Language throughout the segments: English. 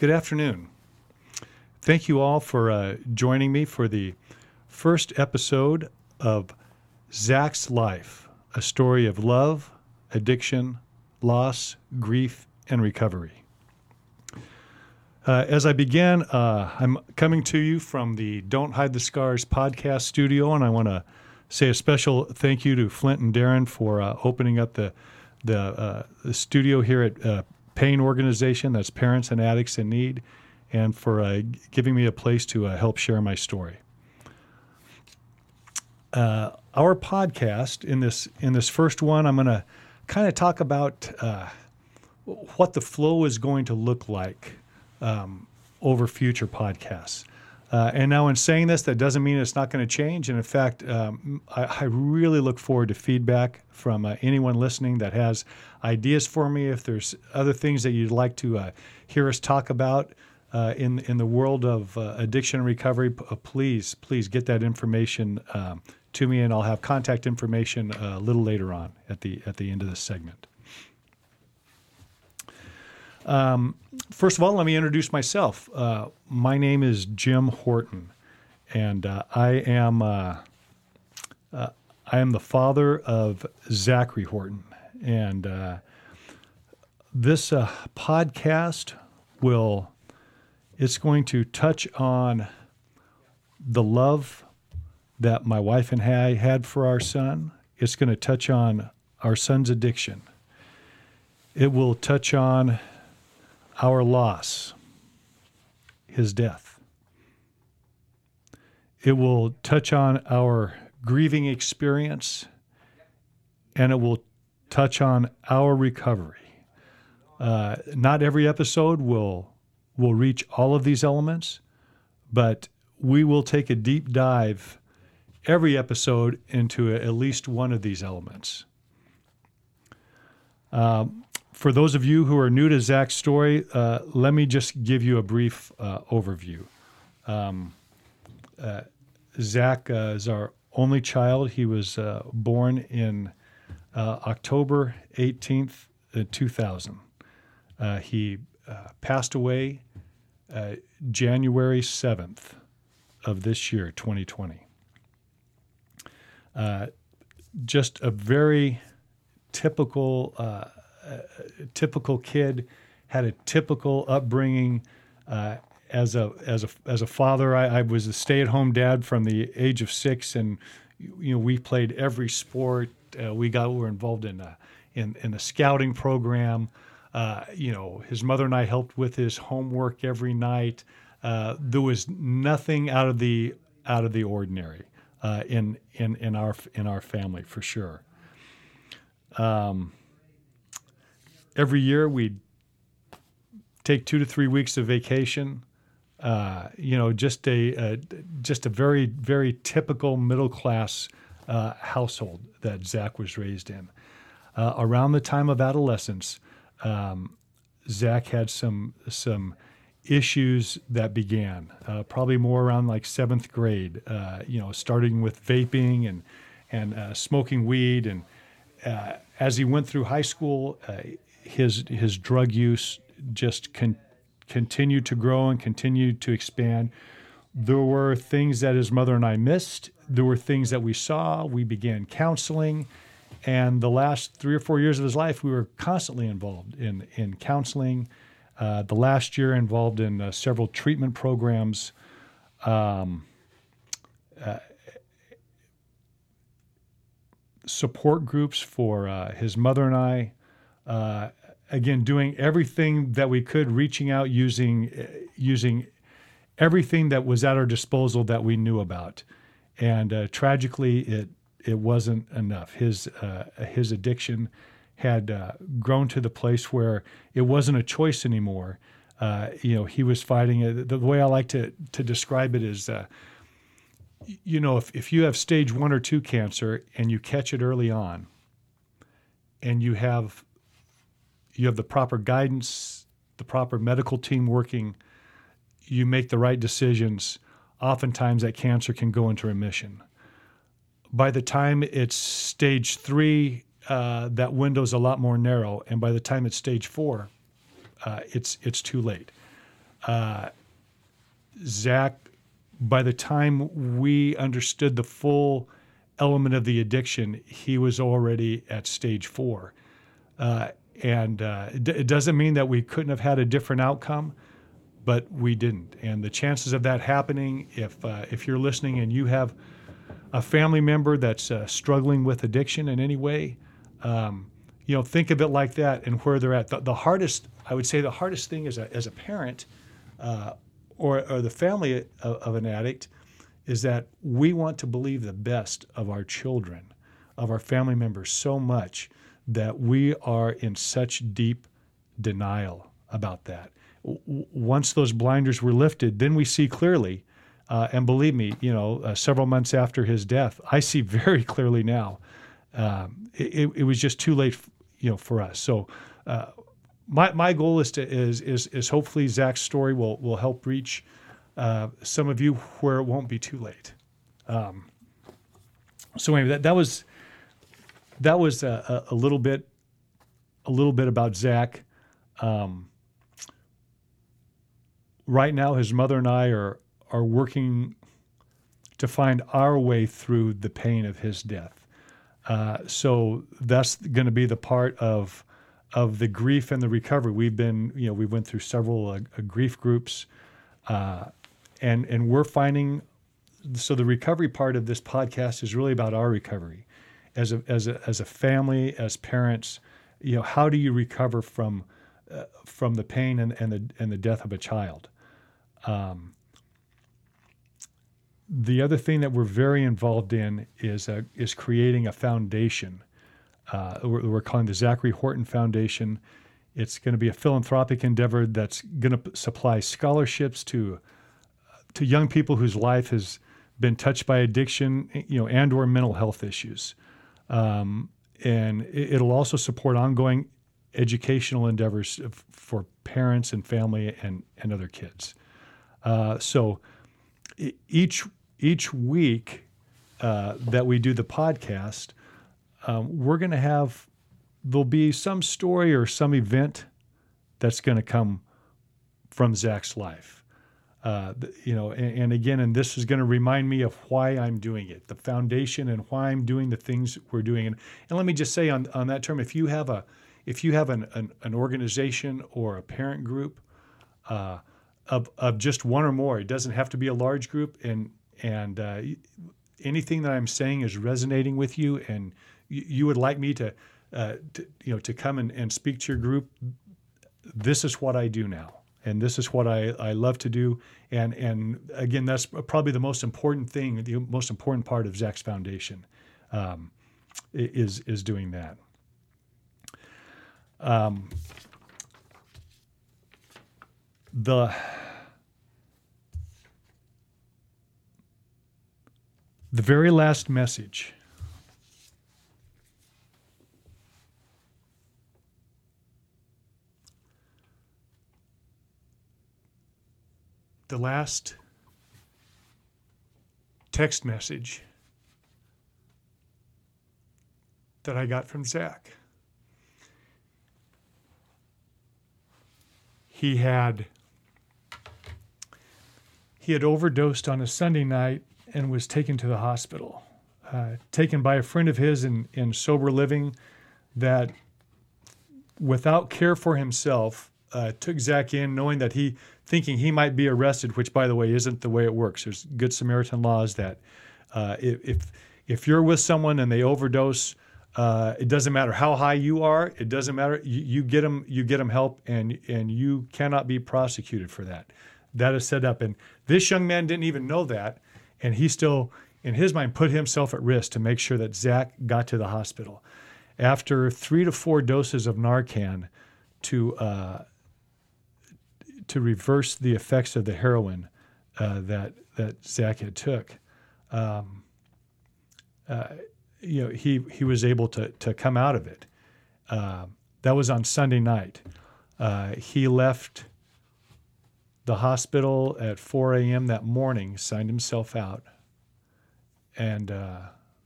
Good afternoon. Thank you all for uh, joining me for the first episode of Zach's Life, a story of love, addiction, loss, grief, and recovery. Uh, as I begin, uh, I'm coming to you from the Don't Hide the Scars podcast studio, and I want to say a special thank you to Flint and Darren for uh, opening up the the, uh, the, studio here at uh, Pain Organization, that's Parents and Addicts in Need, and for uh, giving me a place to help share my story. our podcast in this in this first one, I'm going to kind of talk about what the flow is going to look like um, over future podcasts. Uh, and now, in saying this, that doesn't mean it's not going to change. And in fact, um, I, I, really look forward to feedback from uh, anyone listening that has ideas for me. If there's other things that you'd like to uh, hear us talk about uh, in in the world of uh, addiction recovery, p- uh, please please get that information um, to me, and I'll have contact information a little later on at the at the end of this segment. Um, first of all, let me introduce myself. Uh, my name is Jim Horton, and uh, I am uh, uh I am the father of Zachary Horton, and uh, this uh, podcast will it's going to touch on the love that my wife and I had for our son. It's going to touch on our son's addiction. It will touch on our loss, his death. It will touch on our grieving experience and it will touch on our recovery. Uh, not every episode will will reach all of these elements, but we will take a deep dive every episode into at least one of these elements. Um, for those of you who are new to Zach's story, uh, let me just give you a brief uh, overview. Um, uh, Zach uh, is our only child. He was uh, born in uh, October 18th, 2000. he passed away January 7th of this year, 2020. just a very typical a typical kid, had a typical upbringing. Uh, as a as a as a father, I, I was a stay-at-home dad from the age of six, and you know we played every sport. Uh, we got we were involved in a, in in a scouting program. Uh, you know, his mother and I helped with his homework every night. Uh, there was nothing out of the out of the ordinary uh, in in in our in our family for sure. Um, every year we'd take two to three weeks of vacation. Uh, you know, just a, just a very very typical middle class uh, household that Zach was raised in. Uh, around the time of adolescence, um, Zach had some some issues that began uh, probably more around like seventh grade. Uh, you know, starting with vaping and and uh, smoking weed and as he went through high school, his his drug use just con- continued to grow and continued to expand. There were things that his mother and I missed. There were things that we saw. We began counseling, and the last three or four years of his life, we were constantly involved in in counseling. Uh, the last year involved in uh, several treatment programs. Um, uh, support groups for uh, his mother and I, uh, again, doing everything that we could, reaching out using uh, using everything that was at our disposal that we knew about, and uh, tragically, it it wasn't enough. His uh, his addiction had uh, grown to the place where it wasn't a choice anymore. Uh, you know, he was fighting it. The way I like to to describe it is you know, if, if you have stage one or two cancer and you catch it early on and you have you have the proper guidance, the proper medical team working, you make the right decisions, oftentimes that cancer can go into remission. By the time it's stage three, uh, that window's a lot more narrow, and by the time it's stage four, uh, it's it's too late. uh, Zach, by the time we understood the full element of the addiction, he was already at stage four. Uh, and uh, it, it, doesn't mean that we couldn't have had a different outcome, but we didn't. And the chances of that happening, if uh, if you're listening and you have a family member that's uh, struggling with addiction in any way, um, you know, think of it like that and where they're at. The, the, hardest, I would say, the hardest thing as a as a parent uh, or or the family of, of an addict is that we want to believe the best of our children, of our family members so much that we are in such deep denial about that. W- once those blinders were lifted, then we see clearly. Uh, and believe me, you know, uh, several months after his death, I see very clearly now. Um, it, it, was just too late, you know, for us. So, uh, my, my goal is to is is is hopefully Zach's story will will help reach uh, some of you where it won't be too late. Um, so anyway, that that was that was a, a, little bit a little bit about Zach. Um, right now, his mother and I are are working to find our way through the pain of his death. Uh, so that's going to be the part of of the grief and the recovery. We've been, you know, we went through several uh, uh grief groups, uh, and and we're finding. So the recovery part of this podcast is really about our recovery as a as a as a family, as parents, you know, how do you recover from uh, from the pain and, and the and the death of a child? Um, the other thing that we're very involved in is uh, is creating a foundation. Uh, we're, we're, calling the Zachary Horton Foundation. It's going to be a philanthropic endeavor that's going to supply scholarships to to young people whose life has been touched by addiction, you know, and or mental health issues. Um, and it'll also support ongoing educational endeavors for parents and family and, and other kids. Uh, so each each week uh, that we do the podcast, um, we're going to have there'll be some story or some event that's going to come from Zach's life uh, you know, and, and, again, and this is going to remind me of why I'm doing it, the foundation, and why I'm doing the things we're doing. And, and let me just say on, on that term, if you have a if you have an, an, an organization or a parent group uh, of, of just one or more, it doesn't have to be a large group, and and uh, anything that I'm saying is resonating with you, and you, you would like me to, uh, to, you know to come and, and speak to your group, this is what I do now and this is what I, I love to do. And and again, that's probably the most important thing, the most important part of Zach's foundation, um, is is doing that. Um, the the very last message the last text message that I got from Zach. He had he had overdosed on a Sunday night and was taken to the hospital. Uh, taken by a friend of his in, in sober living that without care for himself uh, took Zach in knowing that he thinking he might be arrested, which, by the way, isn't the way it works. There's Good Samaritan laws that uh, if if you're with someone and they overdose, uh, it doesn't matter how high you are. It doesn't matter. You, you, get them. You get them help, and and you cannot be prosecuted for that. That is set up, and this young man didn't even know that, and he still, in his mind, put himself at risk to make sure that Zach got to the hospital. After three to four doses of Narcan, to uh, to reverse the effects of the heroin uh, that that Zach had took. Um, uh, you know, he he was able to to come out of it. Uh, that was on Sunday night. Uh, he left the hospital at 4 a.m. that morning, signed himself out, and uh,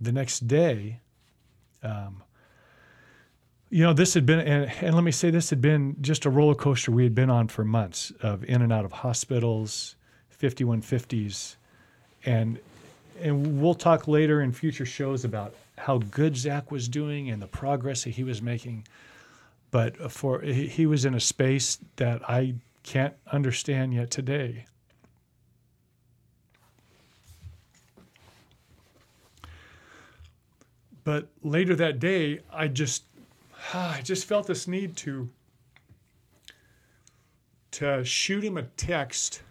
the next day. Um, you know, this had been, and, and let me say, this had been just a roller coaster we had been on for months of in and out of hospitals, 5150s, and and we'll talk later in future shows about how good Zach was doing and the progress that he was making. But for he was in a space that I can't understand yet today. But later that day, I just I just felt this need to to shoot him a text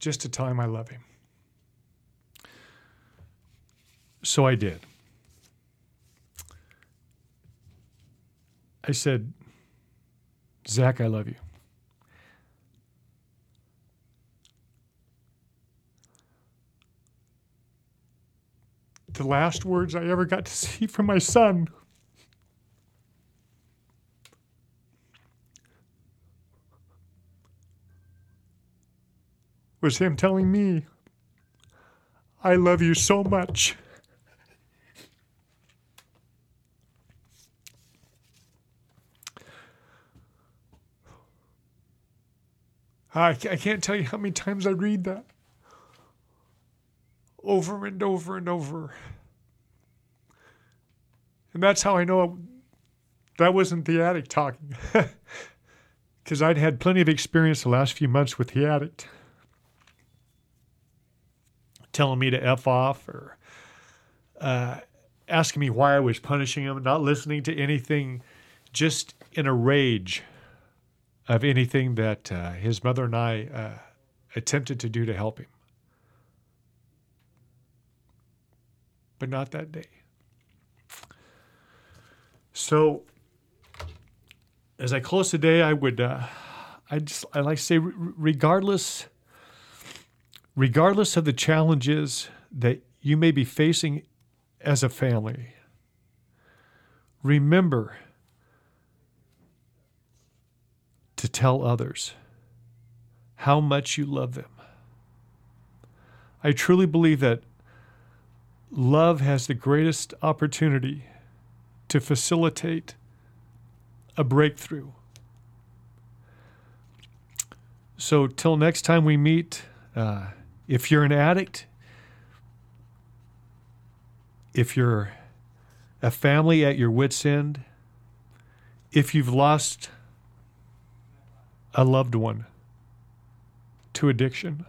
just to tell him I love him. So I did. I said, Zach, I love you. The last words I ever got to see from my son was him telling me, I love you so much. I can't tell you how many times I read that over and over and over. And that's how I know that wasn't the addict talking. Because I'd had plenty of experience the last few months with the addict telling me to F off or uh, asking me why I was punishing him, not listening to anything, just in a rage of anything that uh, his mother and I uh, attempted to do to help him. But not that day. So, as I close today, I would, uh, I just, I like to say, regardless regardless of the challenges that you may be facing as a family, remember to tell others how much you love them. I truly believe that love has the greatest opportunity to facilitate a breakthrough. So, till next time we meet, uh, if you're an addict, if you're a family at your wits' end, if you've lost a loved one to addiction,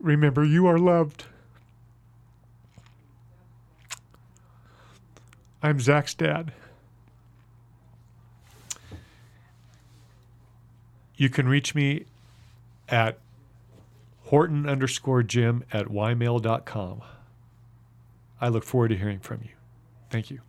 remember you are loved. I'm Zach's dad. You can reach me at Horton underscore Jim at ymail.com. I look forward to hearing from you. Thank you.